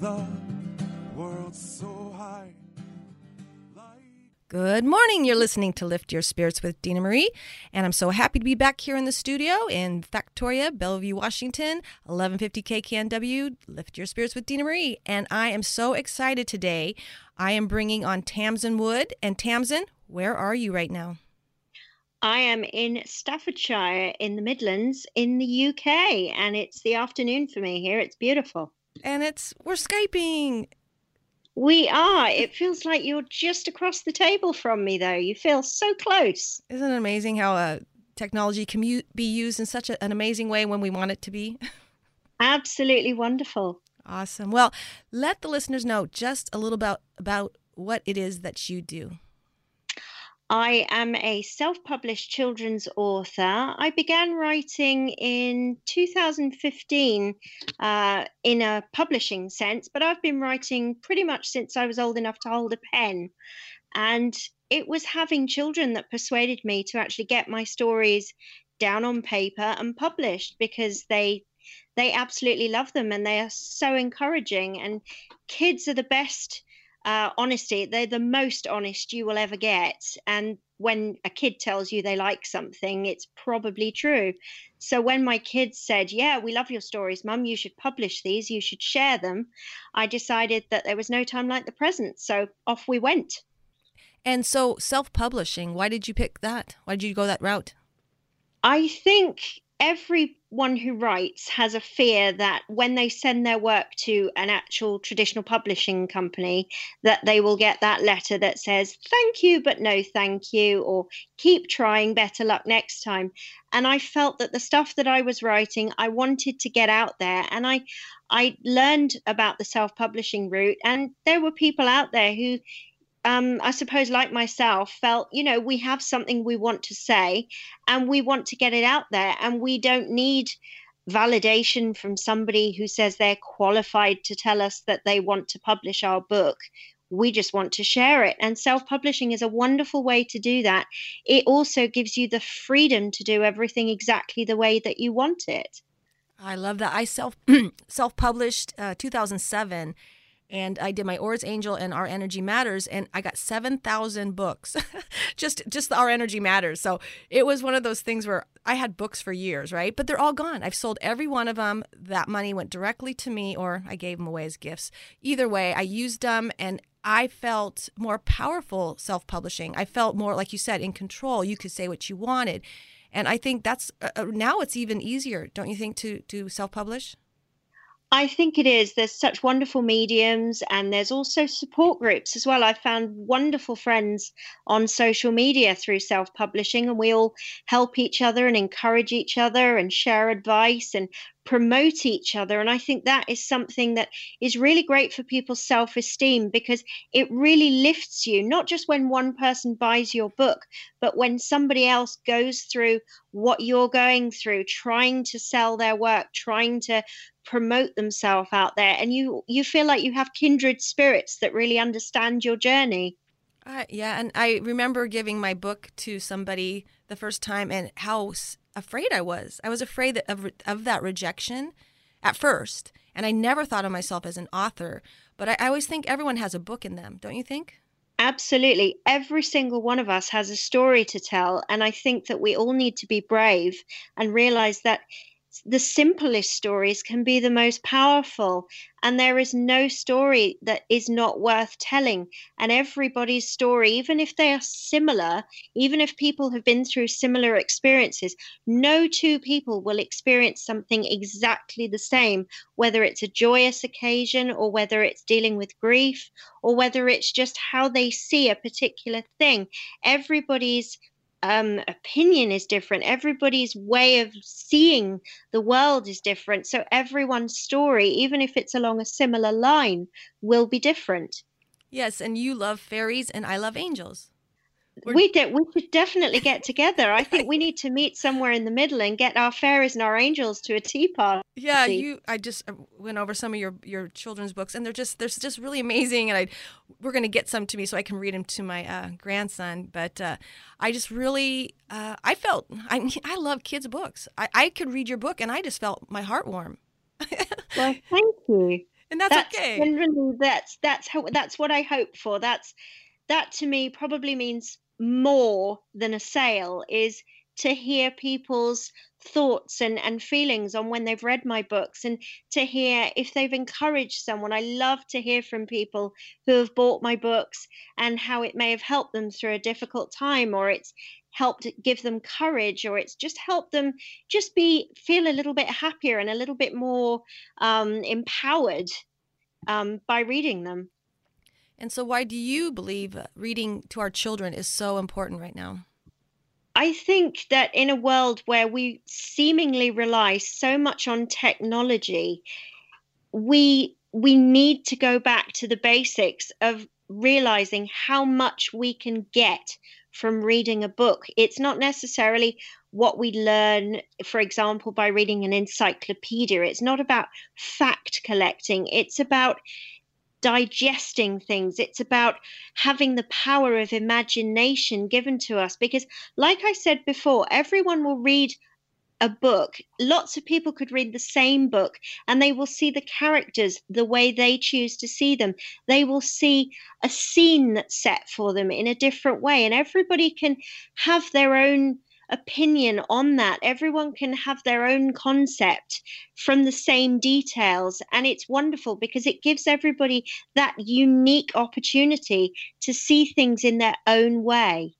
the world so high. Good morning. You're listening to Lift Your Spirits with Dina Marie, and I'm so happy to be back here in the studio in Factoria, Bellevue, Washington, 1150 KKNW, Lift Your Spirits with Dina Marie. And I am so excited today. I am bringing on Tamsin Wood. And Tamsin, where are you right now? I am in Staffordshire in the Midlands in the UK, and it's the afternoon for me here. It's beautiful. And it's, we're Skyping. We are. It feels like you're just across the table from me, though. You feel so close. Isn't it amazing how uh, technology can be used in such a, an amazing way when we want it to be? Absolutely wonderful. Awesome. Well, let the listeners know just a little about about what it is that you do. I am a self published children's author. I began writing in 2015 uh, in a publishing sense, but I've been writing pretty much since I was old enough to hold a pen. And it was having children that persuaded me to actually get my stories down on paper and published because they they absolutely love them and they are so encouraging and kids are the best uh, honesty. They're the most honest you will ever get. And when a kid tells you they like something, it's probably true. So when my kids said, Yeah, we love your stories, mum, you should publish these, you should share them, I decided that there was no time like the present. So off we went. And so self publishing, why did you pick that? Why did you go that route? I think everyone who writes has a fear that when they send their work to an actual traditional publishing company that they will get that letter that says thank you but no thank you or keep trying better luck next time. And i felt that the stuff that i was writing i wanted to get out there. And i i learned about the self publishing route and there were people out there who um, I suppose, like myself, felt, you know, we have something we want to say and we want to get it out there, and we don't need validation from somebody who says they're qualified to tell us that they want to publish our book. We just want to share it. And self publishing is a wonderful way to do that. It also gives you the freedom to do everything exactly the way that you want it. I love that. I self self published uh, 2007 and I did my Aura's Angel and Our Energy Matters, and I got seven thousand books, just just Our Energy Matters. So it was one of those things where I had books for years, right? But they're all gone. I've sold every one of them. That money went directly to me, or I gave them away as gifts. Either way, I used them, and I felt more powerful self-publishing. I felt more, like you said, in control. You could say what you wanted, and I think that's uh, uh now it's even easier, don't you think, to to self-publish? I think it is. There's such wonderful mediums, and there's also support groups as well. I found wonderful friends on social media through self publishing, and we all help each other and encourage each other and share advice and promote each other. And I think that is something that is really great for people's self esteem because it really lifts you, not just when one person buys your book, but when somebody else goes through what you're going through, trying to sell their work, trying to promote themselves out there and you you feel like you have kindred spirits that really understand your journey uh, yeah and i remember giving my book to somebody the first time and how afraid I was. I was afraid that of, of that rejection at first. And I never thought of myself as an author. But I, I always think everyone has a book in them, don't you think? Absolutely. Every single one of us has a story to tell. And I think that we all need to be brave and realize that the simplest stories can be the most powerful and there is no story that is not worth telling. And everybody's story even if they are similar even if people have been through similar experiences no two people will experience something exactly the same whether it's a joyous occasion or whether it's dealing with grief or whether it's just how they see a particular thing. Everybody's um, opinion is different. Everybody's way of seeing the world is different. So everyone's story, even if it's along a similar line, will be different. Yes, and you love fairies and I love angels. We did. We should definitely get together. I think we need to meet somewhere in the middle and get our fairies and our angels to a tea party. Yeah, you. I just uh, went over some of your your children's books, and they're just they're just really amazing. And I, we're going to get some to me so I can read them to my uh, grandson. But uh, I just really, uh, I felt I I love kids' books. I I could read your book, and I just felt my heart warm. well, thank you. And that's, that's okay. Generally, that's that's how that's what I hope for. That's that to me probably means more than a sale is to hear people's thoughts and, and feelings on when they've read my books and to hear if they've encouraged someone. I love to hear from people who have bought my books and how it may have helped them through a difficult time or it's helped give them courage or it's just helped them just be feel a little bit happier and a little bit more um, empowered um, by reading them. And so, why do you believe uh, reading to our children is so important right now? I think that in a world where we seemingly rely so much on technology, we we need to go back to the basics of realizing how much we can get from reading a book. It's not necessarily what we learn, for example, by reading an encyclopedia. It's not about fact collecting. It's about digesting things. It's about having the power of imagination given to us. Because, like I said before, everyone will read a book. Lots of people could read the same book and they will see the characters the way they choose to see them. They will see a scene that's set for them in a different way. And everybody can have their own opinion on that. Everyone can have their own concept from the same details. And it's wonderful because it gives everybody that unique opportunity to see things in their own way.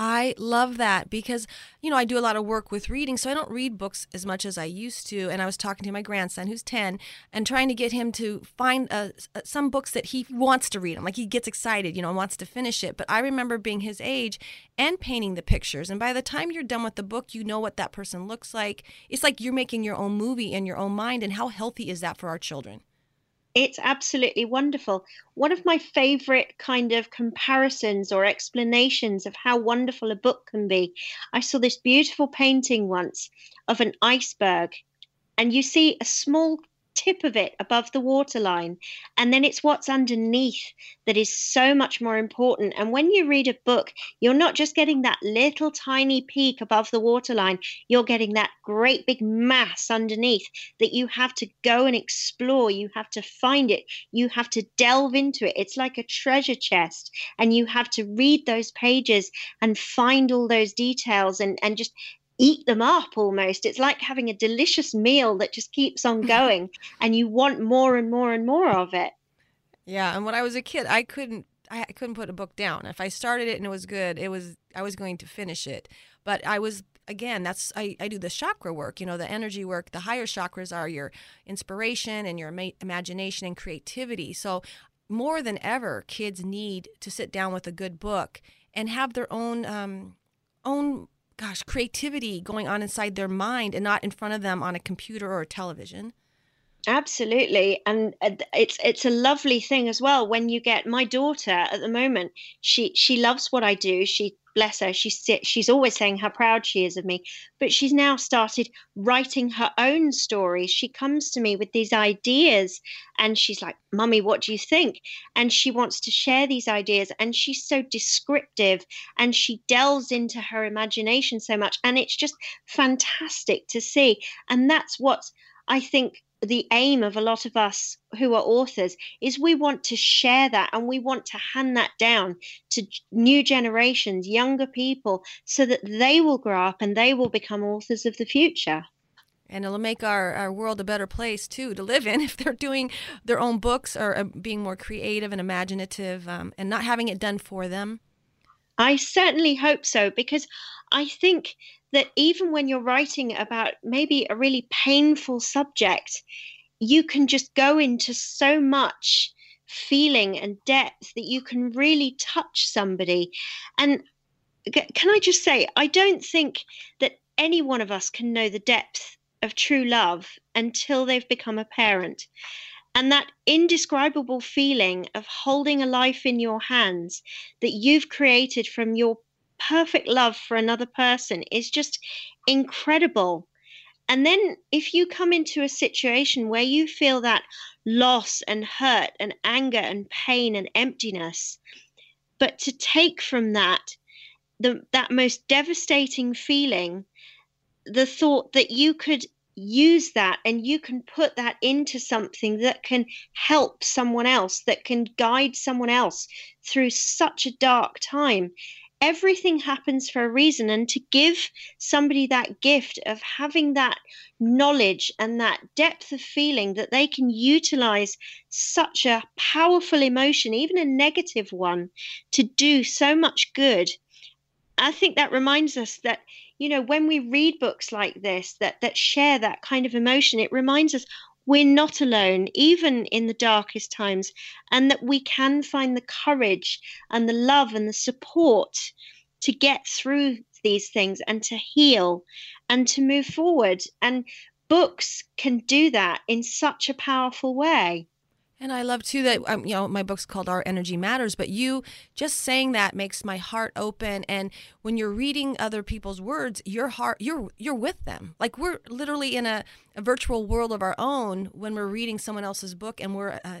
I love that because, you know, I do a lot of work with reading, so I don't read books as much as I used to. And I was talking to my grandson, who's 10, and trying to get him to find uh, some books that he wants to read. Them. Like he gets excited, you know, and wants to finish it. But I remember being his age and painting the pictures. And by the time you're done with the book, you know what that person looks like. It's like you're making your own movie in your own mind. And how healthy is that for our children? It's absolutely wonderful. One of my favorite kind of comparisons or explanations of how wonderful a book can be. I saw this beautiful painting once of an iceberg, and you see a small tip of it above the waterline. And then it's what's underneath that is so much more important. And when you read a book, you're not just getting that little tiny peak above the waterline, you're getting that great big mass underneath that you have to go and explore. You have to find it. You have to delve into it. It's like a treasure chest. And you have to read those pages and find all those details and, and just eat them up almost. It's like having a delicious meal that just keeps on going and you want more and more and more of it. Yeah, and when I was a kid, I couldn't I couldn't put a book down. If I started it and it was good, it was I was going to finish it. But I was again, that's I, I do the chakra work, you know, the energy work. The higher chakras are your inspiration and your imagination and creativity. So more than ever, kids need to sit down with a good book and have their own um, own gosh, creativity going on inside their mind and not in front of them on a computer or a television. Absolutely, and uh, it's it's a lovely thing as well when you get my daughter at the moment. She she loves what I do. She bless her, she's she's always saying how proud she is of me. But she's now started writing her own stories. She comes to me with these ideas, and she's like, "Mummy, what do you think?" And she wants to share these ideas, and she's so descriptive, and she delves into her imagination so much, and it's just fantastic to see. And that's what I think the aim of a lot of us who are authors is we want to share that and we want to hand that down to new generations, younger people, so that they will grow up and they will become authors of the future. And it'll make our, our world a better place too to live in if they're doing their own books or uh, being more creative and imaginative um, and not having it done for them. I certainly hope so because I think that even when you're writing about maybe a really painful subject, you can just go into so much feeling and depth that you can really touch somebody. And can I just say, I don't think that any one of us can know the depth of true love until they've become a parent. And that indescribable feeling of holding a life in your hands that you've created from your perfect love for another person is just incredible. And then if you come into a situation where you feel that loss and hurt and anger and pain and emptiness, but to take from that the that most devastating feeling the thought that you could use that and you can put that into something that can help someone else, that can guide someone else through such a dark time. Everything happens for a reason, and to give somebody that gift of having that knowledge and that depth of feeling that they can utilize such a powerful emotion, even a negative one, to do so much good. I think that reminds us that you know when we read books like this that that share that kind of emotion it reminds us we're not alone even in the darkest times and that we can find the courage and the love and the support to get through these things and to heal and to move forward. And books can do that in such a powerful way and I love too that um, you know my book's called Our Energy Matters, but you just saying that makes my heart open. And when you're reading other people's words, your heart you're you're with them. Like we're literally in a, a virtual world of our own when we're reading someone else's book, and we're uh,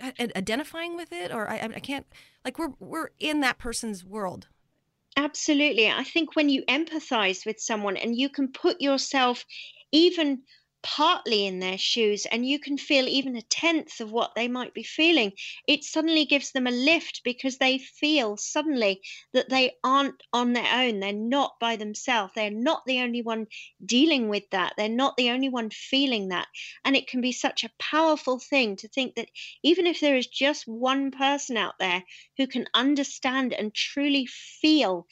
uh, identifying with it. Or I, I can't like we're we're in that person's world. Absolutely, I think when you empathize with someone and you can put yourself even partly in their shoes and you can feel even a tenth of what they might be feeling, it suddenly gives them a lift because they feel suddenly that they aren't on their own. They're not by themselves. They're not the only one dealing with that. They're not the only one feeling that. And it can be such a powerful thing to think that even if there is just one person out there who can understand and truly feel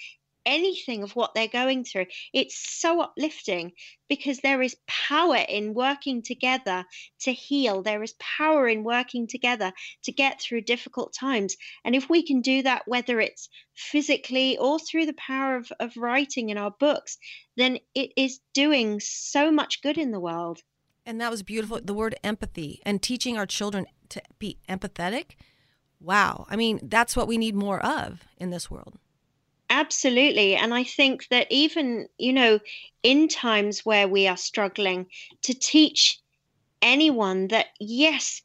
anything of what they're going through. It's so uplifting because there is power in working together to heal. There is power in working together to get through difficult times. And if we can do that, whether it's physically or through the power of, of writing in our books, then it is doing so much good in the world. And that was beautiful. The word empathy and teaching our children to be empathetic. Wow. I mean, that's what we need more of in this world. Absolutely. And I think that even, you know, in times where we are struggling, to teach anyone that, yes,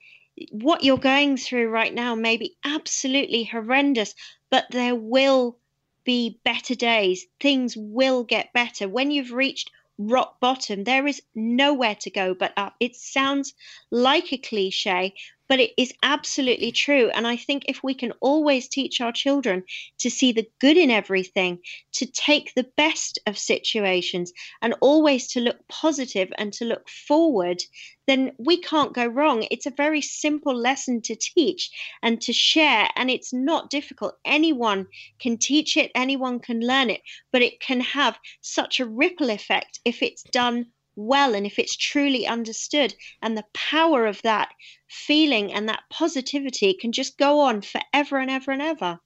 what you're going through right now may be absolutely horrendous, but there will be better days. Things will get better. When you've reached rock bottom, there is nowhere to go but up. It sounds like a cliche, but it is absolutely true. And I think if we can always teach our children to see the good in everything, to take the best of situations, and always to look positive and to look forward, then we can't go wrong. It's a very simple lesson to teach and to share, and it's not difficult. Anyone can teach it, anyone can learn it, but it can have such a ripple effect if it's done well and if it's truly understood. And the power of that feeling and that positivity can just go on forever and ever and ever.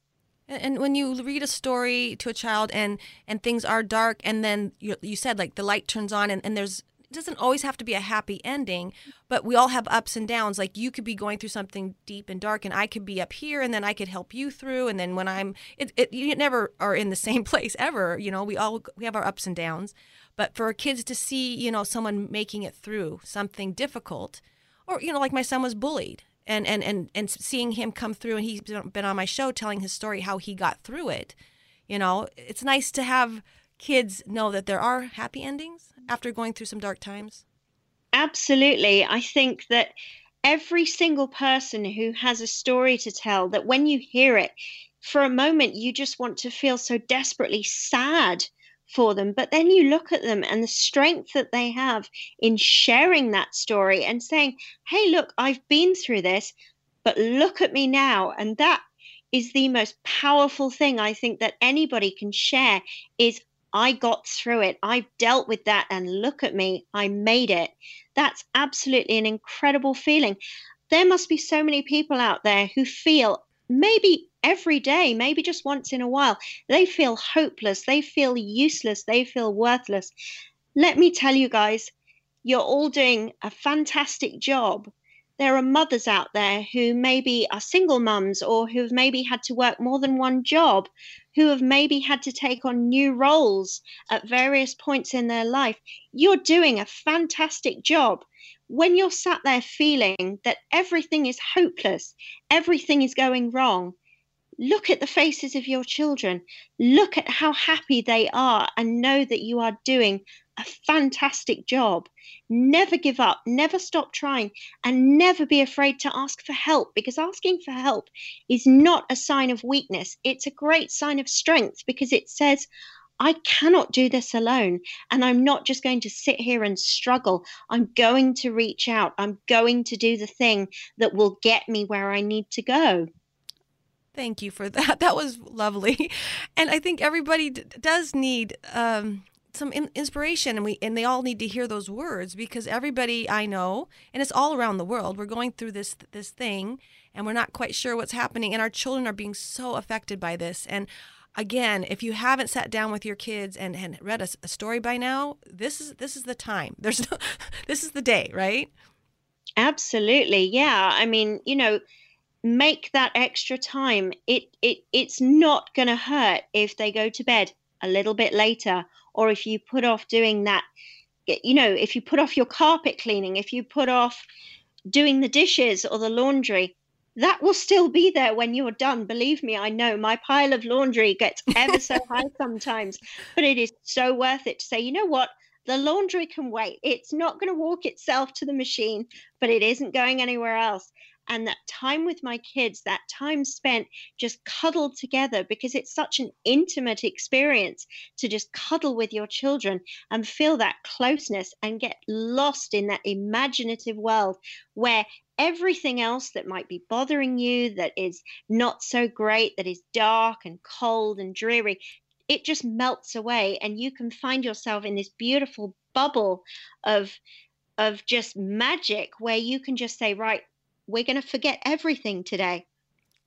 And when you read a story to a child and and things are dark, and then you, you said like the light turns on, and, and there's doesn't always have to be a happy ending, but we all have ups and downs. Like you could be going through something deep and dark, and I could be up here, and then I could help you through. And then when I'm, it, it you never are in the same place ever. You know, we all we have our ups and downs. But for kids to see, you know, someone making it through something difficult, or you know, like my son was bullied, and and and and seeing him come through, and he's been on my show telling his story how he got through it. You know, it's nice to have kids know that there are happy endings after going through some dark times. Absolutely, I think that every single person who has a story to tell, that when you hear it, for a moment you just want to feel so desperately sad for them. But then you look at them and the strength that they have in sharing that story and saying, hey, look, I've been through this, but look at me now. And that is the most powerful thing I think that anybody can share is I got through it. I've dealt with that and look at me. I made it. That's absolutely an incredible feeling. There must be so many people out there who feel maybe every day, maybe just once in a while, they feel hopeless, they feel useless, they feel worthless. Let me tell you guys, you're all doing a fantastic job there are mothers out there who maybe are single mums or who've maybe had to work more than one job, who have maybe had to take on new roles at various points in their life. You're doing a fantastic job. When you're sat there feeling that everything is hopeless, everything is going wrong, look at the faces of your children, look at how happy they are, and know that you are doing a fantastic job. Never give up, never stop trying, and never be afraid to ask for help because asking for help is not a sign of weakness. It's a great sign of strength because it says, I cannot do this alone. And I'm not just going to sit here and struggle. I'm going to reach out. I'm going to do the thing that will get me where I need to go. Thank you for that. That was lovely. And I think everybody d- does need um, some in- inspiration and we and they all need to hear those words because everybody I know and it's all around the world we're going through this this thing and we're not quite sure what's happening and our children are being so affected by this and again if you haven't sat down with your kids and, and read a, a story by now this is this is the time. There's no this is the day right? Absolutely yeah. I mean you know make that extra time. It it it's not going to hurt if they go to bed a little bit later or if you put off doing that you know if you put off your carpet cleaning if you put off doing the dishes or the laundry that will still be there when you're done. Believe me i know my pile of laundry gets ever so high sometimes but it is so worth it to say you know what? The laundry can wait. It's not going to walk itself to the machine but it isn't going anywhere else and that time with my kids, that time spent just cuddled together because it's such an intimate experience to just cuddle with your children and feel that closeness and get lost in that imaginative world where everything else that might be bothering you, that is not so great, that is dark and cold and dreary, it just melts away. And you can find yourself in this beautiful bubble of of just magic where you can just say right we're going to forget everything today.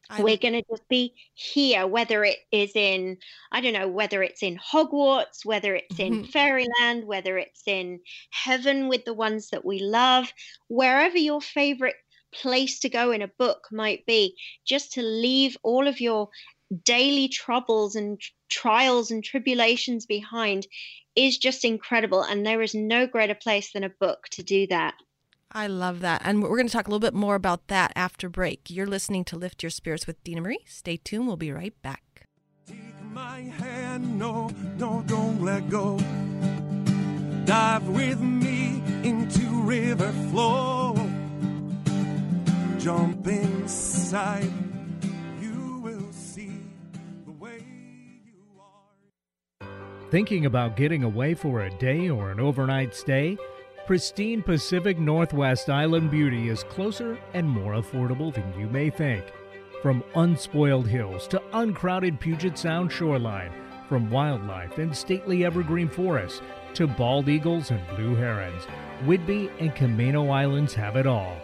I we're going to just be here, whether it is in, I don't know, whether it's in Hogwarts, whether it's in mm-hmm. fairyland, whether it's in heaven with the ones that we love, wherever your favorite place to go in a book might be, just to leave all of your daily troubles and trials and tribulations behind is just incredible. And there is no greater place than a book to do that. I love that. And we're going to talk a little bit more about that after break. You're listening to Lift Your Spirits with Dina Marie. Stay tuned. We'll be right back. Take my hand, no, no, don't let go. Dive with me into river flow. Jump inside. You will see the way you are. Thinking about getting away for a day or an overnight stay? Pristine Pacific Northwest Island beauty is closer and more affordable than you may think. From unspoiled hills to uncrowded Puget Sound shoreline, from wildlife and stately evergreen forests to bald eagles and blue herons, Whidbey and Camano Islands have it all.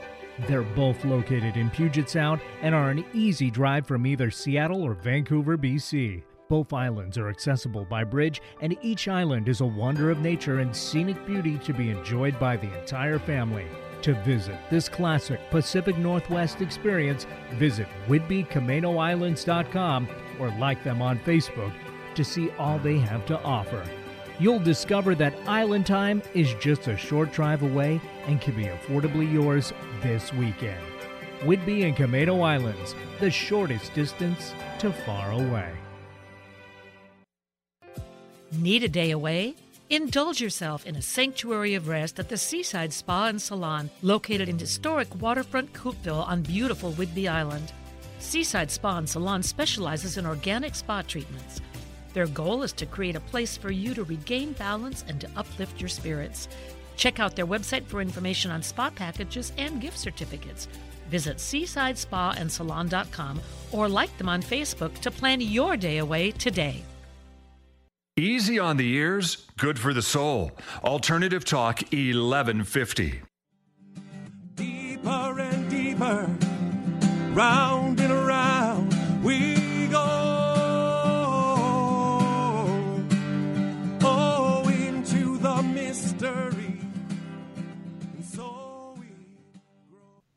They're both located in Puget Sound and are an easy drive from either Seattle or Vancouver, BC. Both islands are accessible by bridge, and each island is a wonder of nature and scenic beauty to be enjoyed by the entire family. To visit this classic Pacific Northwest experience, visit WhidbeyCamanoIslands.com or like them on Facebook to see all they have to offer. You'll discover that island time is just a short drive away and can be affordably yours this weekend. Whidbey and Camano Islands, the shortest distance to far away. Need a day away? Indulge yourself in a sanctuary of rest at the Seaside Spa and Salon, located in historic waterfront Coupeville on beautiful Whidbey Island. Seaside Spa and Salon specializes in organic spa treatments. Their goal is to create a place for you to regain balance and to uplift your spirits. Check out their website for information on spa packages and gift certificates. Visit seasidespaandsalon.com or like them on Facebook to plan your day away today. Easy on the ears, good for the soul. Alternative Talk 1150. Deeper and deeper, round and around we go. Oh, into the mystery. So we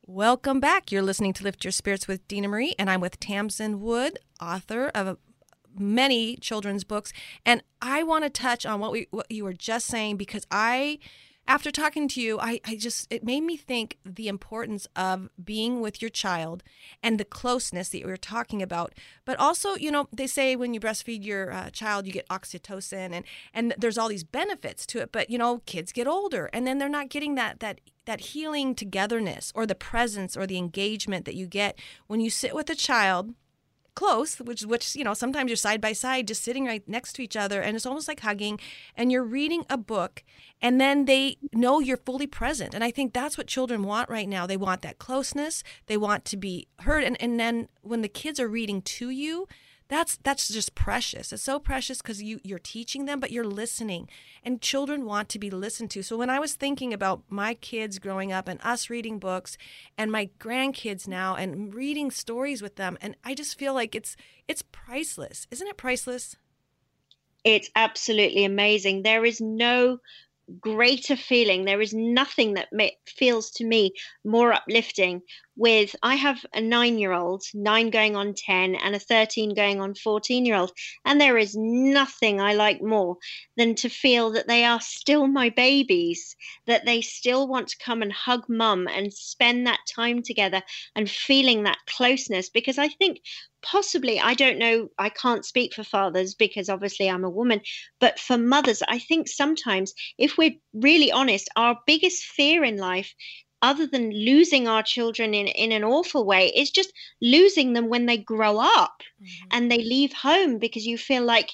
Welcome back. You're listening to Lift Your Spirits with Dina Marie, and I'm with Tamsin Wood, author of many children's books. And I want to touch on what we what you were just saying because I after talking to you, I, I just, it made me think the importance of being with your child and the closeness that you were talking about. But also, you know, they say when you breastfeed your uh, child, you get oxytocin and, and there's all these benefits to it. But, you know, kids get older and then they're not getting that, that, that healing togetherness or the presence or the engagement that you get when you sit with a child close, which which you know sometimes you're side by side, just sitting right next to each other, and it's almost like hugging. And you're reading a book, and then they know you're fully present. And I think that's what children want right now. They want that closeness. They want to be heard. And and then when the kids are reading to you, that's that's just precious. It's so precious because you you're teaching them but you're listening. And children want to be listened to. So when i was thinking about my kids growing up and us reading books and my grandkids now and reading stories with them and i just feel like it's it's priceless. Isn't it priceless? It's absolutely amazing. There is no greater feeling. There is nothing that may, feels to me more uplifting. With I have a nine year old, nine going on 10, and a 13 going on 14 year old. And there is nothing I like more than to feel that they are still my babies, that they still want to come and hug mum and spend that time together and feeling that closeness. Because I think possibly i don't know i can't speak for fathers because obviously i'm a woman but for mothers i think sometimes if we're really honest our biggest fear in life other than losing our children in, in an awful way is just losing them when they grow up mm-hmm. and they leave home because you feel like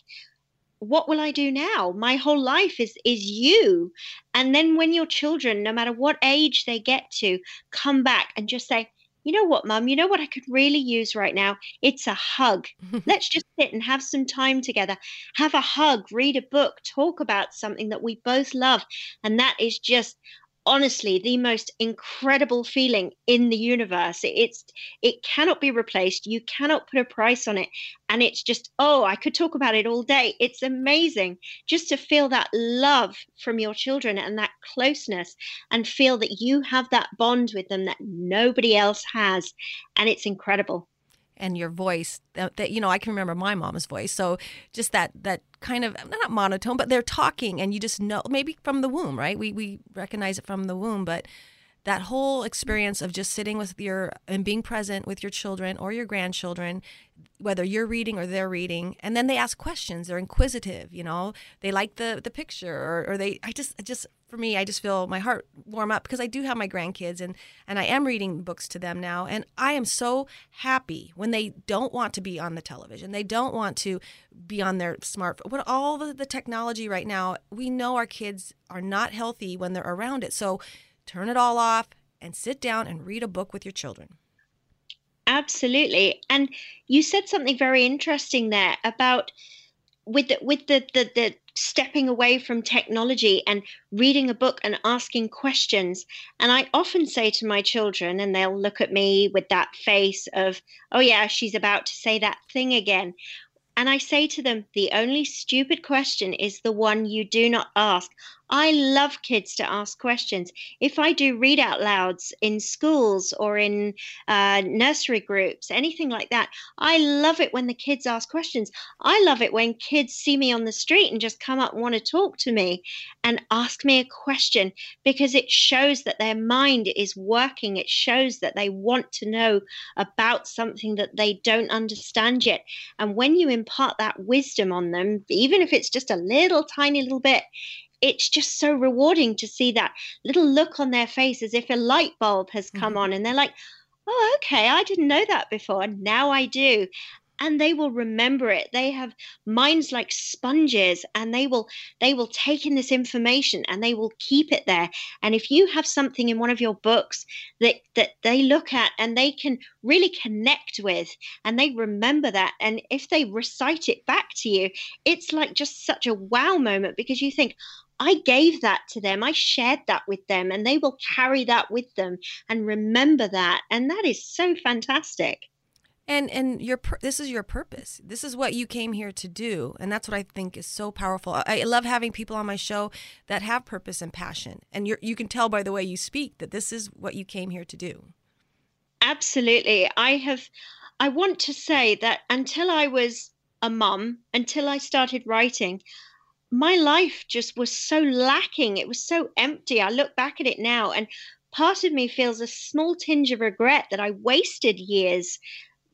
what will i do now my whole life is is you and then when your children no matter what age they get to come back and just say you know what, mum, you know what I could really use right now? It's a hug. Let's just sit and have some time together. Have a hug, read a book, talk about something that we both love. And that is just honestly the most incredible feeling in the universe. It's it cannot be replaced. You cannot put a price on it. And it's just oh i could talk about it all day. It's amazing just to feel that love from your children and that closeness and feel that you have that bond with them that nobody else has. And it's incredible and your voice that, that, you know i can remember my mom's voice. So just that that kind of not monotone but they're talking and you just know maybe from the womb right? We we recognize it from the womb but that whole experience of just sitting with your and being present with your children or your grandchildren whether you're reading or they're reading and then they ask questions. They're inquisitive you know? They like the the picture or, or they i just just for me i just feel my heart warm up because i do have my grandkids and and i am reading books to them now. And i am so happy when they don't want to be on the television. They don't want to be on their smartphone what all the, the technology right now we know our kids are not healthy when they're around it. So turn it all off and sit down and read a book with your children Absolutely. And you said something very interesting there about with the, with the, the, the stepping away from technology and reading a book and asking questions. And I often say to my children, and they'll look at me with that face of, oh, yeah, she's about to say that thing again. And I say to them, the only stupid question is the one you do not ask. I love kids to ask questions. If I do read out louds in schools or in uh, nursery groups, anything like that, I love it when the kids ask questions. I love it when kids see me on the street and just come up and want to talk to me and ask me a question because it shows that their mind is working. It shows that they want to know about something that they don't understand yet. And when you impart that wisdom on them, even if it's just a little tiny little bit, it's just so rewarding to see that little look on their face as if a light bulb has come mm-hmm. on and they're like, oh, okay, I didn't know that before. And now I do. And they will remember it. They have minds like sponges and they will they will take in this information and they will keep it there. And if you have something in one of your books that that they look at and they can really connect with and they remember that and if they recite it back to you, it's like just such a wow moment because you think, I gave that to them. I shared that with them, and they will carry that with them and remember that. And that is so fantastic. And and your this is your purpose. This is what you came here to do, and that's what I think is so powerful. I love having people on my show that have purpose and passion, and you you can tell by the way you speak that this is what you came here to do. Absolutely. I have, I want to say that until I was a mum, until I started writing, my life just was so lacking. It was so empty. I look back at it now and part of me feels a small tinge of regret that I wasted years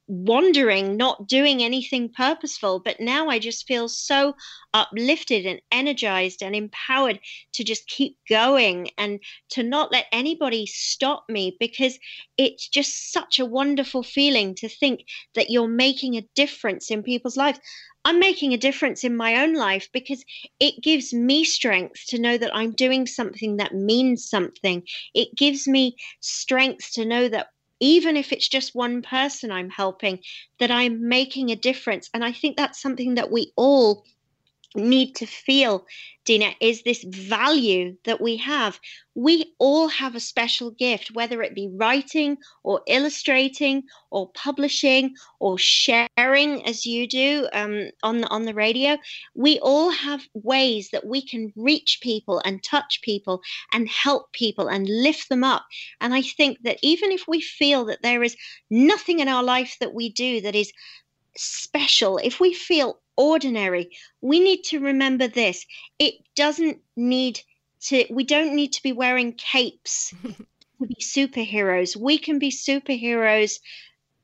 wandering, not doing anything purposeful. But now I just feel so uplifted and energized and empowered to just keep going and to not let anybody stop me because it's just such a wonderful feeling to think that you're making a difference in people's lives. I'm making a difference in my own life because it gives me strength to know that I'm doing something that means something. It gives me strength to know that even if it's just one person I'm helping, that I'm making a difference. And I think that's something that we all need to feel, Dina, is this value that we have. We all have a special gift, whether it be writing or illustrating or publishing or sharing, as you do um, on the, on the radio. We all have ways that we can reach people and touch people and help people and lift them up. And I think that even if we feel that there is nothing in our life that we do that is special, if we feel ordinary, we need to remember this. It doesn't need to, we don't need to be wearing capes to be superheroes. We can be superheroes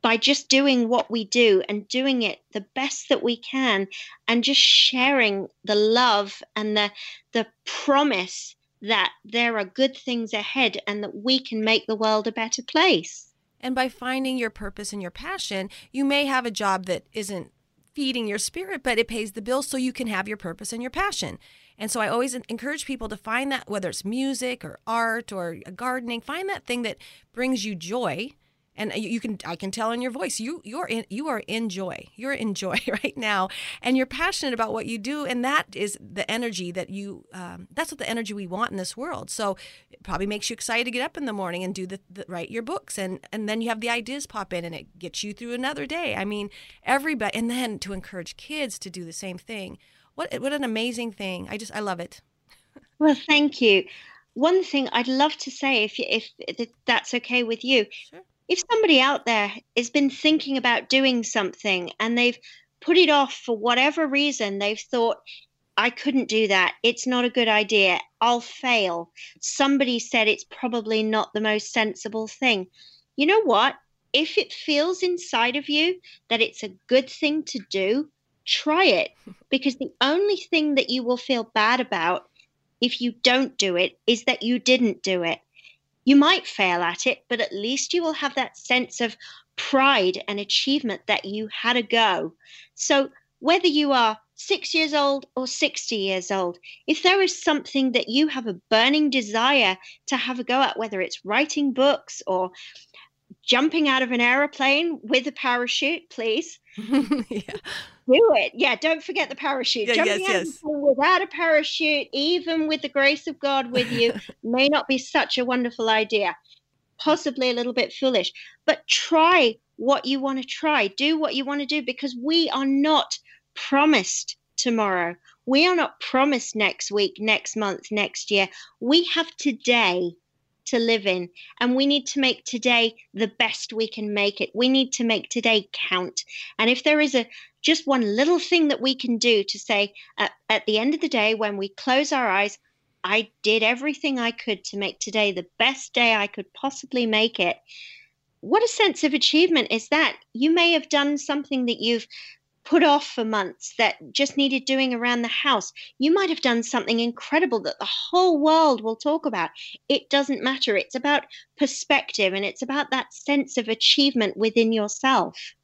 by just doing what we do and doing it the best that we can and just sharing the love and the the promise that there are good things ahead and that we can make the world a better place. And by finding your purpose and your passion, you may have a job that isn't feeding your spirit, but it pays the bills so you can have your purpose and your passion. And so I always encourage people to find that, whether it's music or art or gardening, find that thing that brings you joy and you can i can tell in your voice you you're in you are in joy. You're in joy right now. And you're passionate about what you do. And that is the energy that you um, that's what the energy we want in this world. So it probably makes you excited to get up in the morning and do the, the write your books. And and then you have the ideas pop in and it gets you through another day. I mean everybody and then to encourage kids to do the same thing. What what an amazing thing. I just i love it. Well thank you. One thing I'd love to say, if if, if that's okay with you, sure if somebody out there has been thinking about doing something and they've put it off for whatever reason, they've thought, I couldn't do that. It's not a good idea. I'll fail. Somebody said it's probably not the most sensible thing. You know what? If it feels inside of you that it's a good thing to do, try it. Because the only thing that you will feel bad about if you don't do it is that you didn't do it. You might fail at it, but at least you will have that sense of pride and achievement that you had a go. So, whether you are six years old or 60 years old, if there is something that you have a burning desire to have a go at, whether it's writing books or jumping out of an aeroplane with a parachute, please. yeah do it. Yeah, don't forget the parachute. Yeah, Jumping yes, yes. without a parachute, even with the grace of God with you, may not be such a wonderful idea. Possibly a little bit foolish, but try what you want to try. Do what you want to do because we are not promised tomorrow. We are not promised next week, next month, next year. We have today to live in. And we need to make today the best we can make it. We need to make today count. And if there is a just one little thing that we can do to say at, at the end of the day, when we close our eyes, I did everything I could to make today the best day I could possibly make it. What a sense of achievement is that? You may have done something that you've put off for months that just needed doing around the house. You might have done something incredible that the whole world will talk about. It doesn't matter. It's about perspective and it's about that sense of achievement within yourself.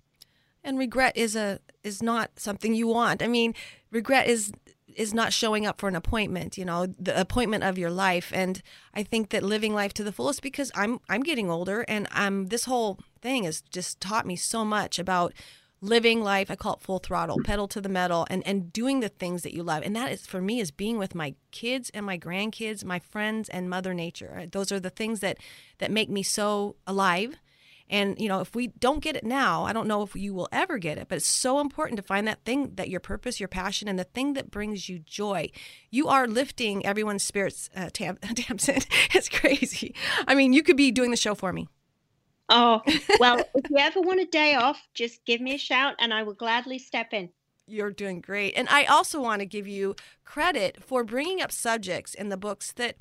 And regret is a is not something you want. I mean, regret is is not showing up for an appointment, you know, the appointment of your life. And I think that living life to the fullest because I'm I'm getting older and I'm this whole thing has just taught me so much about living life i call it full throttle pedal to the metal and and doing the things that you love. And that is for me is being with my kids and my grandkids my friends and mother nature. Those are the things that that make me so alive. And you know if we don't get it now i don't know if you will ever get it but it's so important to find that thing that your purpose your passion and the thing that brings you joy. You are lifting everyone's spirits uh, Tam- it's crazy. I mean you could be doing the show for me Oh, well, if you ever want a day off, just give me a shout and I will gladly step in. You're doing great. And I also want to give you credit for bringing up subjects in the books that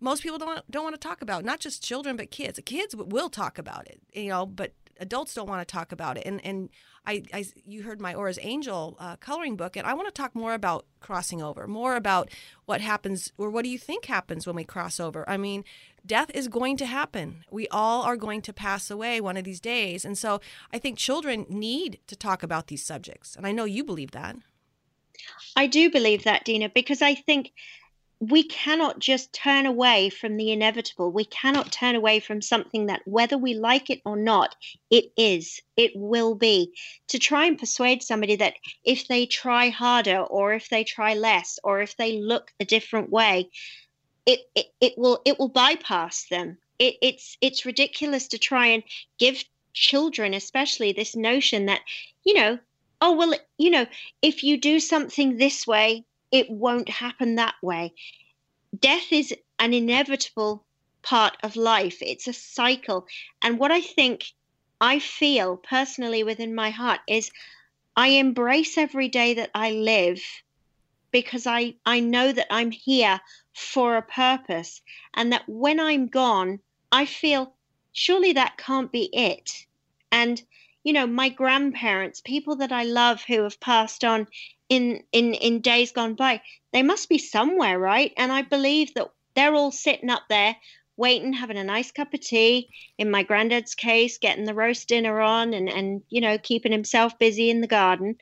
most people don't don't want to talk about, not just children but kids. Kids will talk about it, you know, but adults don't want to talk about it. And and I, I you heard my Aura's Angel uh, coloring book, and I want to talk more about crossing over, more about what happens, or what do you think happens when we cross over? I mean, death is going to happen. We all are going to pass away one of these days. And so I think children need to talk about these subjects. And I know you believe that. I do believe that, Dina, because I think we cannot just turn away from the inevitable. We cannot turn away from something that, whether we like it or not, it is, it will be. To try and persuade somebody that if they try harder, or if they try less, or if they look a different way, it, it, it will it will bypass them. It, it's it's ridiculous to try and give children, especially, this notion that you know, oh well, you know, if you do something this way, it won't happen that way. Death is an inevitable part of life. It's a cycle, and what I think I feel personally within my heart is I embrace every day that I live because I, I know that I'm here for a purpose and that when I'm gone, I feel surely that can't be it. And, you know, my grandparents, people that I love who have passed on in, in, in days gone by, they must be somewhere, right? And I believe that they're all sitting up there waiting, having a nice cup of tea. In my granddad's case, getting the roast dinner on and, and you know, keeping himself busy in the garden.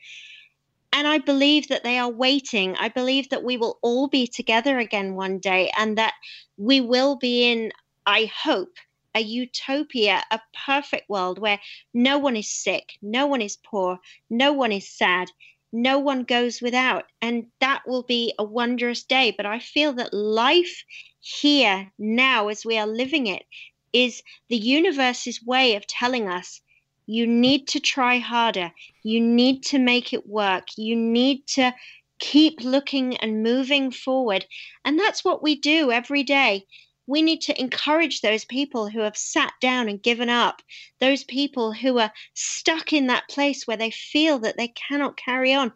And I believe that they are waiting. I believe that we will all be together again one day and that we will be in, I hope, a utopia, a perfect world where no one is sick, no one is poor, no one is sad, no one goes without. And that will be a wondrous day. But I feel that life here, now, as we are living it, is the universe's way of telling us you need to try harder. You need to make it work. You need to keep looking and moving forward. And that's what we do every day. We need to encourage those people who have sat down and given up, those people who are stuck in that place where they feel that they cannot carry on.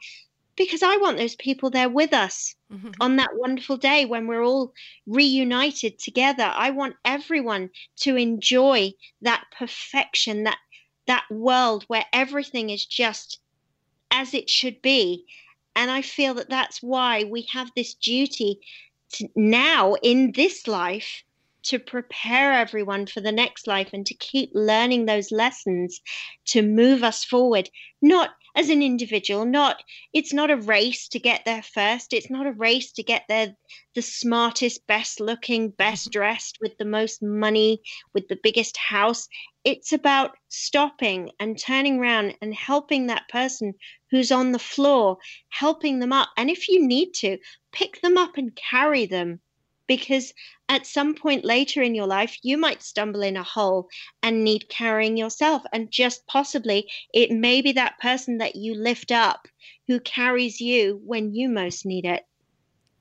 Because I want those people there with us mm-hmm. on that wonderful day when we're all reunited together. I want everyone to enjoy that perfection, that that world where everything is just as it should be. And I feel that that's why we have this duty to now in this life to prepare everyone for the next life and to keep learning those lessons to move us forward, not as an individual not it's not a race to get there first it's not a race to get there the smartest best looking best mm-hmm. dressed with the most money with the biggest house it's about stopping and turning around and helping that person who's on the floor helping them up and if you need to pick them up and carry them because at some point later in your life, you might stumble in a hole and need carrying yourself. And just possibly, it may be that person that you lift up who carries you when you most need it.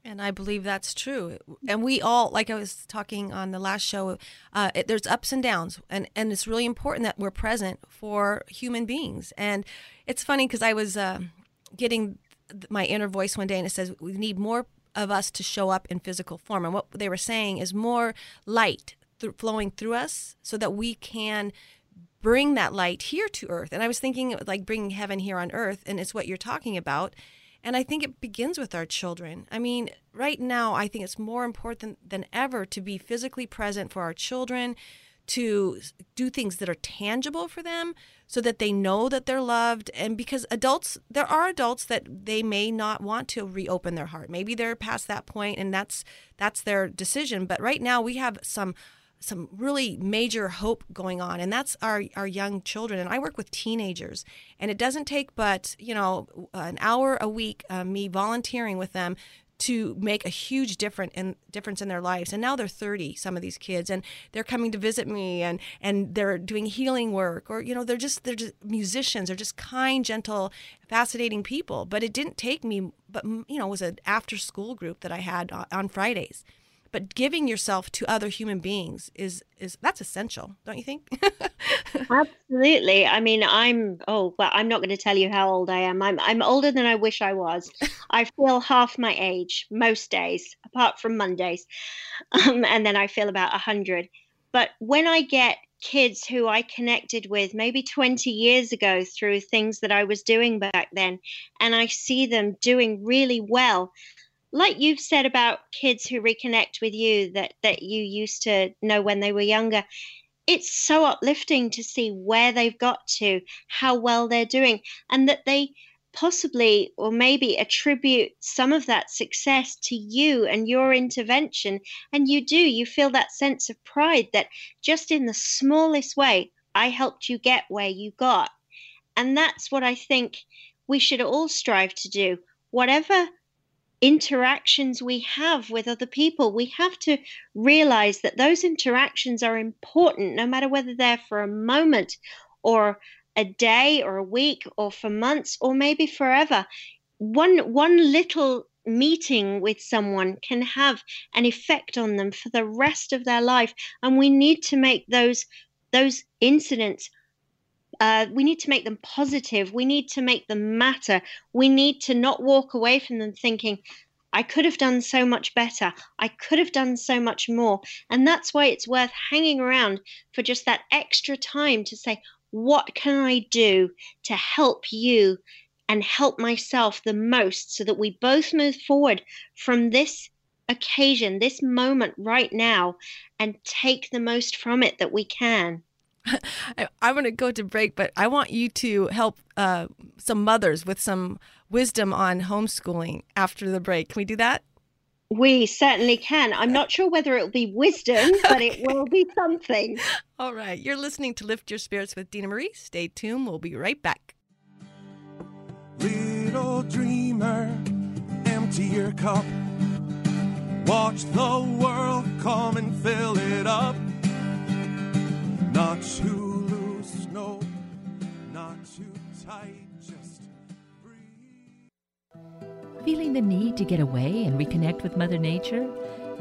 And I believe that's true. And we all, like I was talking on the last show, uh, it, there's ups and downs, and and it's really important that we're present for human beings. And it's funny because I was uh, getting my inner voice one day, and it says we need more of us to show up in physical form. And what they were saying is more light th- flowing through us so that we can bring that light here to earth. And I was thinking like bringing heaven here on earth, and it's what you're talking about. And I think it begins with our children. I mean, right now, I think it's more important than ever to be physically present for our children, to do things that are tangible for them so that they know that they're loved. And because adults there are adults that they may not want to reopen their heart. Maybe they're past that point and that's that's their decision. But right now we have some some really major hope going on and that's our our young children and i work with teenagers and it doesn't take but you know an hour a week uh, me volunteering with them to make a huge difference in difference in their lives. And now they're 30, some of these kids, and they're coming to visit me and and they're doing healing work or you know, they're just they're just musicians, they're just kind, gentle, fascinating people. But it didn't take me but you know, it was an after school group that I had on Fridays. But giving yourself to other human beings is is that's essential, don't you think? Absolutely. I mean, I'm oh well, I'm not going to tell you how old I am. I'm I'm older than I wish I was. I feel half my age most days, apart from Mondays, um, and then I feel about a hundred. But when I get kids who I connected with maybe 20 years ago through things that I was doing back then, and I see them doing really well. Like you've said about kids who reconnect with you that, that you used to know when they were younger, it's so uplifting to see where they've got to, how well they're doing, and that they possibly or maybe attribute some of that success to you and your intervention. And you do, you feel that sense of pride that just in the smallest way, I helped you get where you got. And that's what I think we should all strive to do. Whatever interactions we have with other people, we have to realize that those interactions are important, no matter whether they're for a moment or a day or a week or for months or maybe forever. One one little meeting with someone can have an effect on them for the rest of their life and we need to make those those incidents uh, we need to make them positive we need to make them matter we need to not walk away from them thinking I could have done so much better. I could have done so much more. And that's why it's worth hanging around for just that extra time to say, what can I do to help you and help myself the most so that we both move forward from this occasion, this moment right now, and take the most from it that we can. I, am going to go to break, but I want you to help uh, some mothers with some wisdom on homeschooling after the break. Can we do that? We certainly can. I'm not sure whether it'll be wisdom, but it will be something. All right. You're listening to Lift Your Spirits with Dina Marie. Stay tuned. We'll be right back. Little dreamer, empty your cup. Watch the world come and fill it up. Not too loose, no, not too tight. Just breathe. Feeling the need to get away and reconnect with Mother Nature?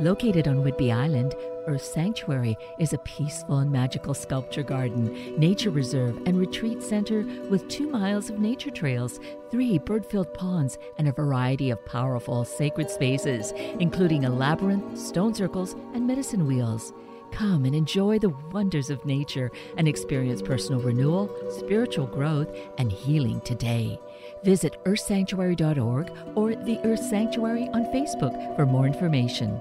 Located on Whidbey Island, Earth Sanctuary is a peaceful and magical sculpture garden, nature reserve, and retreat center with two miles of nature trails, three bird filled ponds, and a variety of powerful sacred spaces, including a labyrinth, stone circles, and medicine wheels. Come and enjoy the wonders of nature and experience personal renewal, spiritual growth, and healing today. Visit earthsanctuary.org or the Earth Sanctuary on Facebook for more information.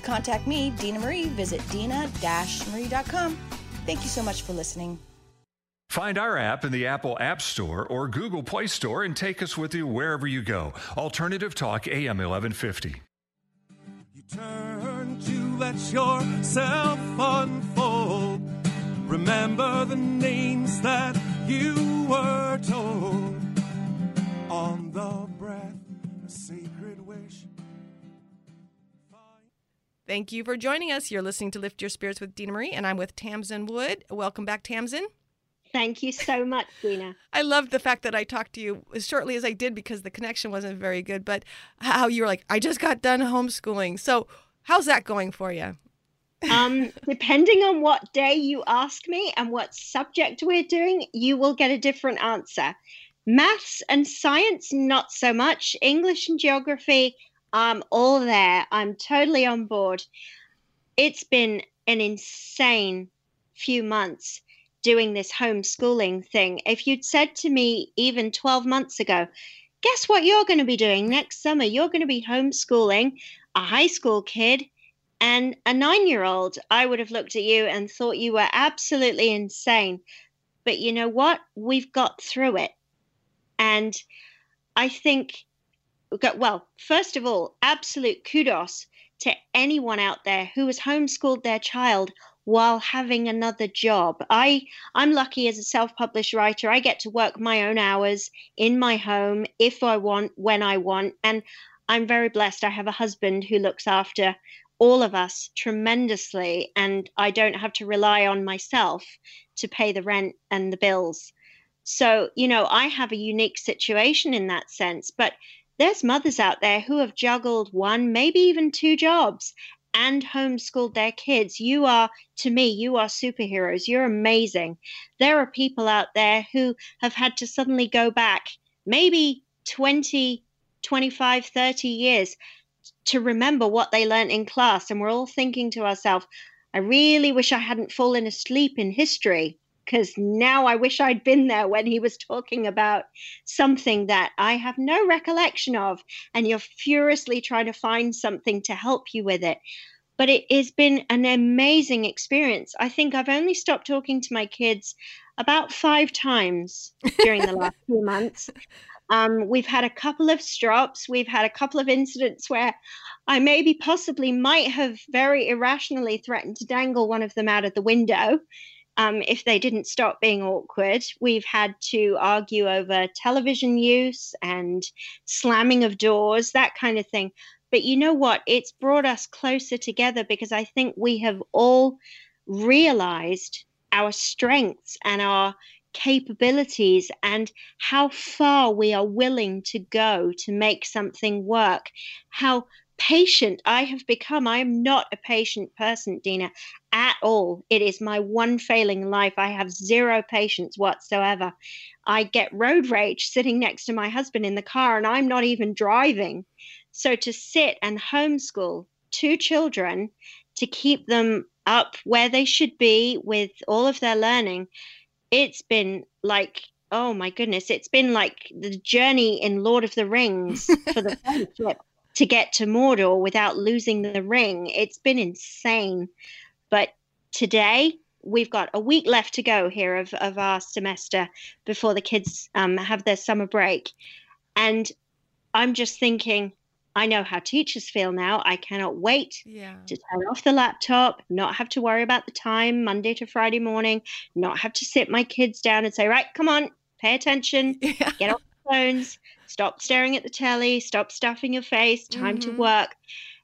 To contact me, Dina Marie, visit dina-marie.com. Thank you so much for listening. Find our app in the Apple App Store or Google Play Store and take us with you wherever you go. Alternative Talk AM 1150. You turn to let yourself unfold. Remember the names that you were told on the breath, a sacred wish. Thank you for joining us. You're listening to Lift Your Spirits with Dina Marie, and I'm with Tamsin Wood. Welcome back, Tamsin. Thank you so much, Dina. I love the fact that I talked to you as shortly as I did because the connection wasn't very good, but how you were like, I just got done homeschooling. So, how's that going for you? um, depending on what day you ask me and what subject we're doing, you will get a different answer. Maths and science, not so much. English and geography, I'm all there. I'm totally on board. It's been an insane few months doing this homeschooling thing. If you'd said to me even 12 months ago, guess what you're going to be doing next summer? You're going to be homeschooling a high school kid and a nine year old. I would have looked at you and thought you were absolutely insane. But you know what? We've got through it. And I think, well, first of all, absolute kudos to anyone out there who has homeschooled their child while having another job. I I'm lucky as a self-published writer. I get to work my own hours in my home if I want when I want and I'm very blessed. I have a husband who looks after all of us tremendously and I don't have to rely on myself to pay the rent and the bills. So, you know, I have a unique situation in that sense, but there's mothers out there who have juggled one, maybe even two jobs and homeschooled their kids. You are, to me, you are superheroes. You're amazing. There are people out there who have had to suddenly go back maybe 20, 25, 30 years to remember what they learned in class. And we're all thinking to ourselves, I really wish I hadn't fallen asleep in history because now I wish I'd been there when he was talking about something that I have no recollection of, and you're furiously trying to find something to help you with it. But it has been an amazing experience. I think I've only stopped talking to my kids about five times during the last few months. Um, we've had a couple of strops. We've had a couple of incidents where I maybe possibly might have very irrationally threatened to dangle one of them out of the window um, if they didn't stop being awkward. We've had to argue over television use and slamming of doors, that kind of thing. But you know what? It's brought us closer together because I think we have all realized our strengths and our capabilities and how far we are willing to go to make something work, how patient I have become. I am not a patient person, Dina, at all. It is my one failing life. I have zero patience whatsoever. I get road rage sitting next to my husband in the car, and I'm not even driving. So to sit and homeschool two children to keep them up where they should be with all of their learning, it's been like oh my goodness, it's been like the journey in Lord of the Rings for the friendship to get to Mordor without losing the ring. It's been insane. But today, we've got a week left to go here of, of our semester before the kids um, have their summer break. And I'm just thinking, I know how teachers feel now. I cannot wait Yeah. to turn off the laptop, not have to worry about the time Monday to Friday morning, not have to sit my kids down and say, right, come on, pay attention, Yeah. get off the phones, stop staring at the telly, stop stuffing your face, time to Mhm. work.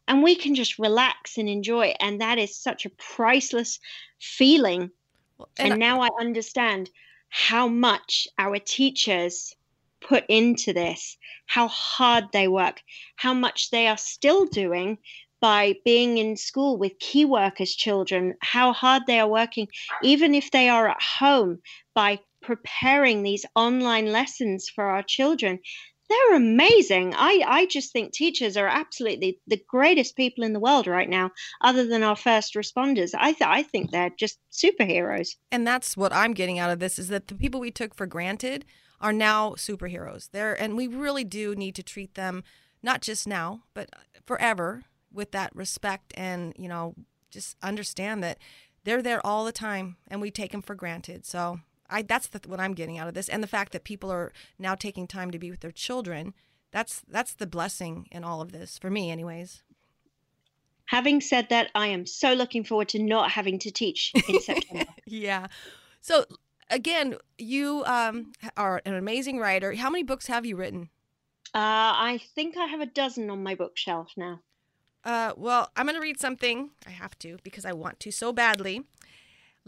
And we can just relax and enjoy it. And that is such a priceless feeling. Well, And, and now I understand how much our teachers put into this, how hard they work, how much they are still doing by being in school with key workers children, how hard they are working, even if they are at home, by preparing these online lessons for our children. They're amazing. I, I just think teachers are absolutely the greatest people in the world right now, other than our first responders. I, th- I think they're just superheroes. and that's what I'm getting out of this is that the people we took for granted are now superheroes. They're and we really do need to treat them not just now, but forever with that respect and, you know, just understand that they're there all the time and we take them for granted. So, I that's the, what I'm getting out of this and the fact that people are now taking time to be with their children. That's that's the blessing in all of this for me anyways. Having said that, I am so looking forward to not having to teach in September. Yeah. So again, you um, are an amazing writer. How many books have you written? Uh, I think I have a dozen on my bookshelf now. Uh, well, I'm going to read something. I have to because I want to so badly.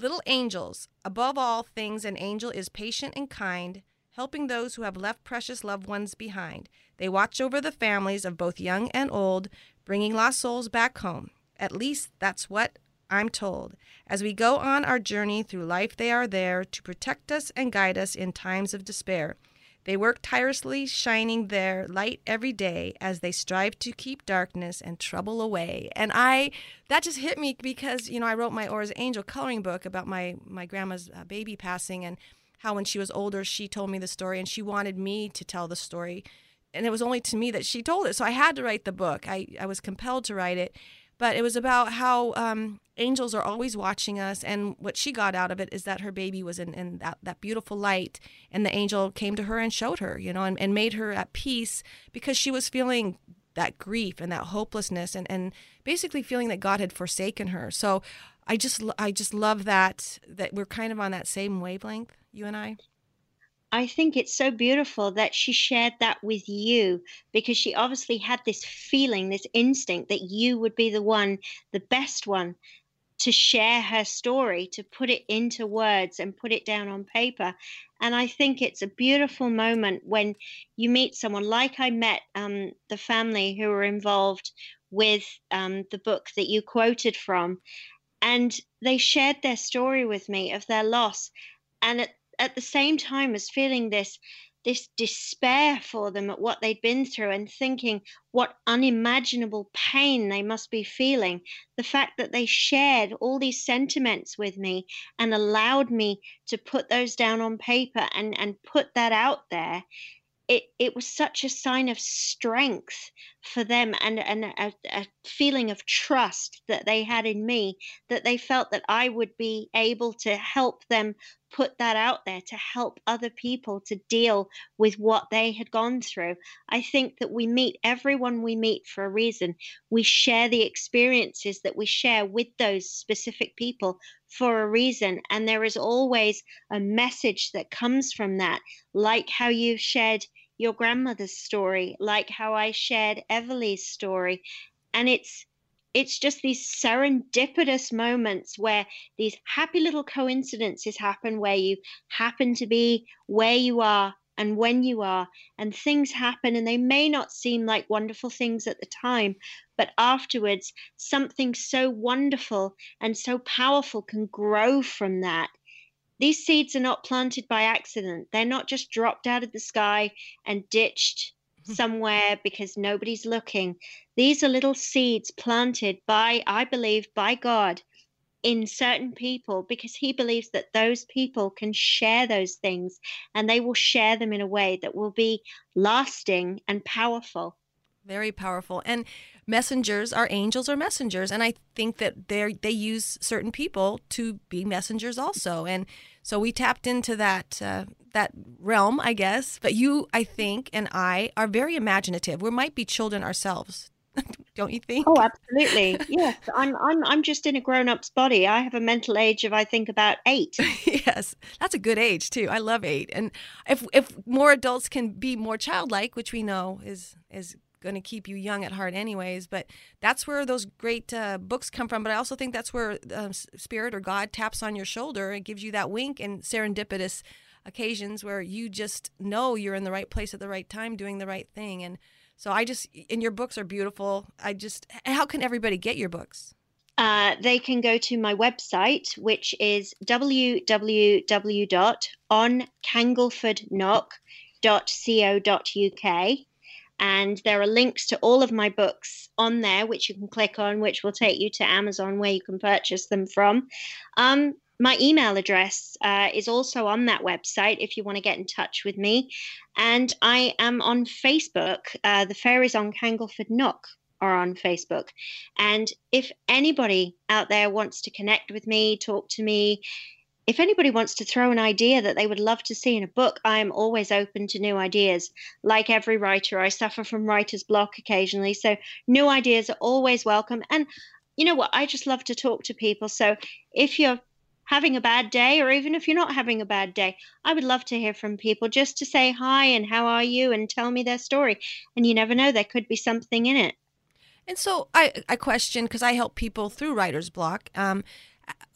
Little angels. Above all things, an angel is patient and kind, helping those who have left precious loved ones behind. They watch over the families of both young and old, bringing lost souls back home. At least that's what I'm told. As we go on our journey through life, they are there to protect us and guide us in times of despair. They work tirelessly, shining their light every day as they strive to keep darkness and trouble away. And I, that just hit me because you know I wrote my Aura's Angel coloring book about my my grandma's uh, baby passing and how when she was older she told me the story and she wanted me to tell the story, and it was only to me that she told it. So I had to write the book. I I was compelled to write it but it was about how um, angels are always watching us and what she got out of it is that her baby was in, in that, that beautiful light and the angel came to her and showed her you know and, and made her at peace because she was feeling that grief and that hopelessness and, and basically feeling that god had forsaken her. So i just i just love that that we're kind of on that same wavelength you and i I think it's so beautiful that she shared that with you because she obviously had this feeling, this instinct that you would be the one, the best one to share her story, to put it into words and put it down on paper. And I think it's a beautiful moment when you meet someone like I met um, the family who were involved with um, the book that you quoted from. And they shared their story with me of their loss. And at at the same time as feeling this this despair for them at what they'd been through and thinking what unimaginable pain they must be feeling. The fact that they shared all these sentiments with me and allowed me to put those down on paper and, and put that out there it, it was such a sign of strength for them and, and a, a, feeling of trust that they had in me that they felt that I would be able to help them put that out there to help other people to deal with what they had gone through. I think that we meet everyone we meet for a reason. We share the experiences that we share with those specific people for a reason. And there is always a message that comes from that, like how you shared your grandmother's story, like how I shared Everly's story. And it's it's just these serendipitous moments where these happy little coincidences happen where you happen to be where you are and when you are and things happen and they may not seem like wonderful things at the time but afterwards something so wonderful and so powerful can grow from that these seeds are not planted by accident. They're not just dropped out of the sky and ditched hmm. somewhere because nobody's looking. These are little seeds planted by, I believe, by God in certain people because he believes that those people can share those things and they will share them in a way that will be lasting and powerful. Very powerful. And messengers are angels or messengers and i think that they they use certain people to be messengers also. And so we tapped into that uh, that realm i guess. But you i think and i are very imaginative. We might be children ourselves don't you think? Oh absolutely. Yes. I'm i'm i'm just in a grown-up's body. I have a mental age of i think about 8 yes. That's a good age too. I love 8 and if if more adults can be more childlike which we know is is going to keep you young at heart anyways but that's where those great uh, books come from. But i also think that's where uh, spirit or god taps on your shoulder and gives you that wink and serendipitous occasions where you just know you're in the right place at the right time doing the right thing. And so i just and your books are beautiful. I just how can everybody get your books? Uh, they can go to my website, which is www.oncanglefordknock.co.uk and there are links to all of my books on there which you can click on which will take you to amazon where you can purchase them from. Um, my email address uh, is also on that website if you want to get in touch with me. And i am on facebook uh, the fairies on cangleford knock are on facebook. And if anybody out there wants to connect with me talk to me if anybody wants to throw an idea that they would love to see in a book, I am always open to new ideas. Like every writer, I suffer from writer's block occasionally. So new ideas are always welcome. And you know what? I just love to talk to people. So if you're having a bad day, or even if you're not having a bad day, I would love to hear from people just to say hi and how are you and tell me their story. And you never know, there could be something in it. And so I, I question because I help people through writer's block. Um,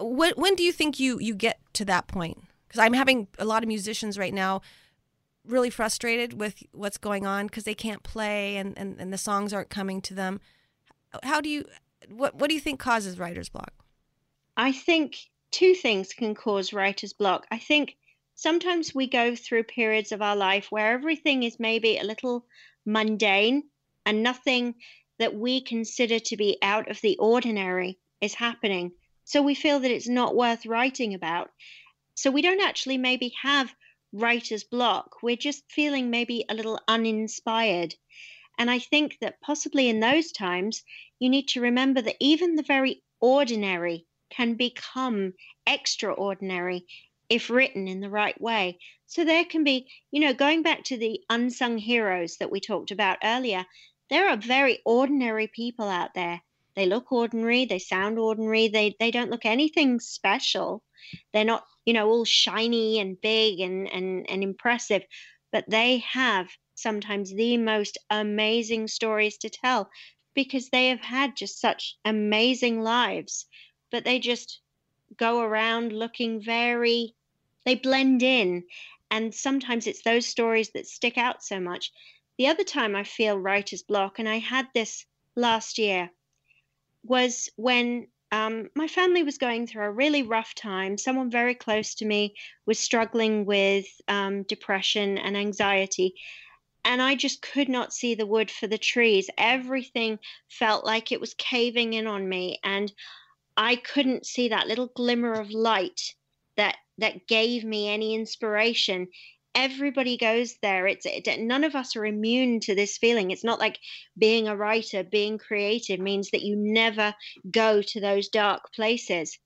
when, when do you think you, you get to that point? Because I'm having a lot of musicians right now really frustrated with what's going on because they can't play and, and, and the songs aren't coming to them. How do you, what, what do you think causes writer's block? I think two things can cause writer's block. I think sometimes we go through periods of our life where everything is maybe a little mundane and nothing that we consider to be out of the ordinary is happening. So we feel that it's not worth writing about. So we don't actually maybe have writer's block. We're just feeling maybe a little uninspired. And I think that possibly in those times, you need to remember that even the very ordinary can become extraordinary if written in the right way. So there can be, you know, going back to the unsung heroes that we talked about earlier, there are very ordinary people out there. They look ordinary, they sound ordinary, they, they don't look anything special. They're not, you know, all shiny and big and, and, and impressive, but they have sometimes the most amazing stories to tell because they have had just such amazing lives, but they just go around looking very, they blend in. And sometimes it's those stories that stick out so much. The other time I feel writer's block, and I had this last year, was when um, my family was going through a really rough time. Someone very close to me was struggling with um, depression and anxiety. And I just could not see the wood for the trees. Everything felt like it was caving in on me. And I couldn't see that little glimmer of light that that gave me any inspiration everybody goes there. It's it, none of us are immune to this feeling. It's not like being a writer being creative means that you never go to those dark places.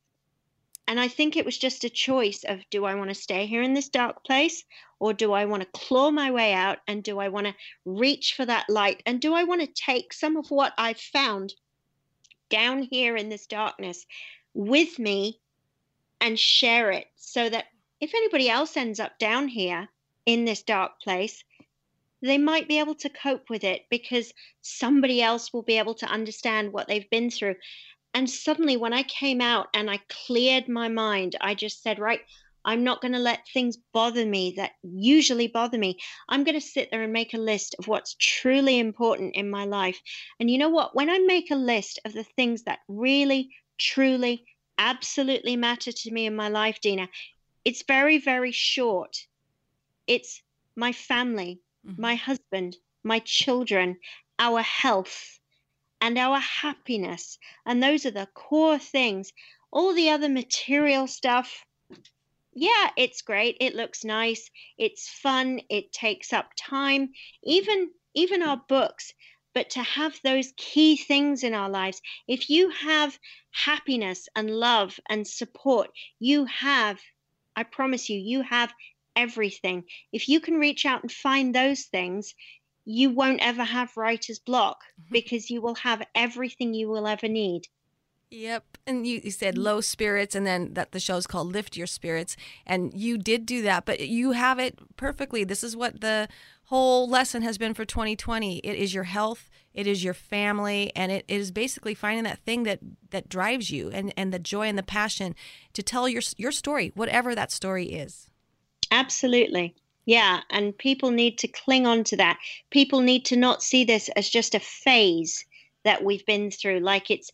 And i think it was just a choice of do i want to stay here in this dark place or do i want to claw my way out and do i want to reach for that light and do i want to take some of what i've found down here in this darkness with me and share it so that if anybody else ends up down here in this dark place, they might be able to cope with it because somebody else will be able to understand what they've been through. And suddenly, when I came out and I cleared my mind, I just said, Right, I'm not going to let things bother me that usually bother me. I'm going to sit there and make a list of what's truly important in my life. And you know what? When I make a list of the things that really, truly, absolutely matter to me in my life, Dina, it's very, very short it's my family, mm-hmm. my husband, my children, our health, and our happiness. And those are the core things. All the other material stuff, yeah, it's great. It looks nice. It's fun. It takes up time. Even even our books, but to have those key things in our lives. If you have happiness and love and support, you have I promise you, you have everything. If you can reach out and find those things, you won't ever have writer's block mm-hmm. because you will have everything you will ever need. Yep. And you, you said low spirits, and then that the show's called Lift Your Spirits. And you did do that, but you have it perfectly. This is what the whole lesson has been for 2020. It is your health, it is your family, and it is basically finding that thing that, that drives you and, and the joy and the passion to tell your, your story, whatever that story is. Absolutely. Yeah, and people need to cling on to that. People need to not see this as just a phase that we've been through, like it's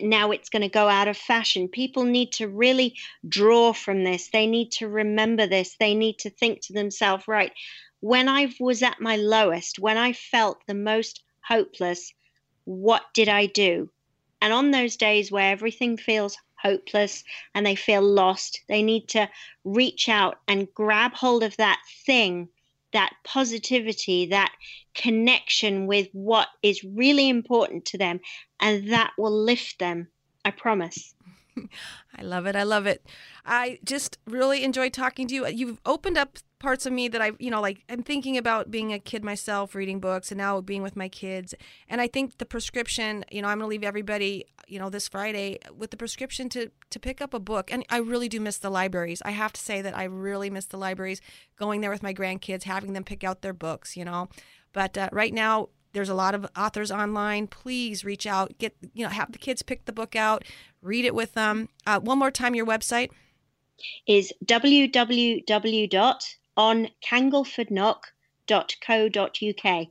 now it's going to go out of fashion. People need to really draw from this. They need to remember this. They need to think to themselves, right, when I was at my lowest, when I felt the most hopeless, what did I do? And on those days where everything feels hopeless and they feel lost, they need to reach out and grab hold of that thing, that positivity, that connection with what is really important to them, and that will lift them. I promise. I love it. I love it. I just really enjoyed talking to you. You've opened up parts of me that I, you know, like I'm thinking about being a kid myself, reading books, and now being with my kids. And I think the prescription, you know, I'm going to leave everybody, you know, this Friday with the prescription to to pick up a book. And I really do miss the libraries. I have to say that I really miss the libraries, going there with my grandkids, having them pick out their books, you know. But uh, right now, there's a lot of authors online. Please reach out. Get you know have the kids pick the book out, read it with them. Uh, one more time, your website is www.oncanglefordknock.co.uk.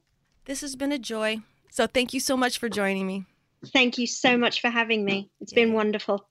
This has been a joy. So thank you so much for joining me. Thank you so much for having me. It's been wonderful.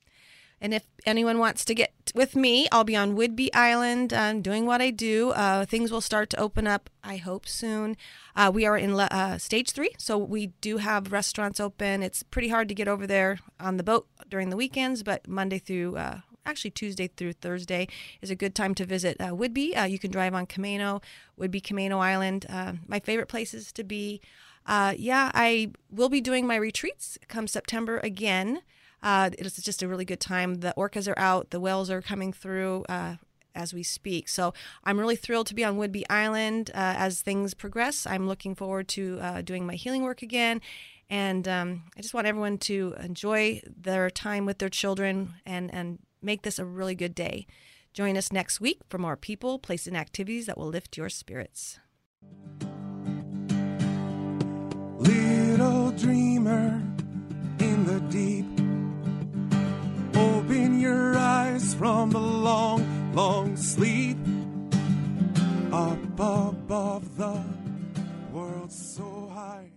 And if anyone wants to get with me, I'll be on Whidbey Island um, doing what I do. Uh, things will start to open up, I hope, soon. Uh, we are in uh, stage three, so we do have restaurants open. It's pretty hard to get over there on the boat during the weekends, but Monday through uh, actually Tuesday through Thursday is a good time to visit uh. Uh, you can drive on Camano, Whidbey Camano Island. Uh, my favorite places to be. Uh, yeah, I will be doing my retreats come September again. Uh, it's just a really good time. The orcas are out, the whales are coming through uh, as we speak. So I'm really thrilled to be on Whidbey Island uh, as things progress. I'm looking forward to uh, doing my healing work again. And um, I just want everyone to enjoy their time with their children and, and make this a really good day. Join us next week for more people, places, and activities that will lift your spirits. Little dreamer in the deep Open your eyes from the long, long sleep. Up above the world so high.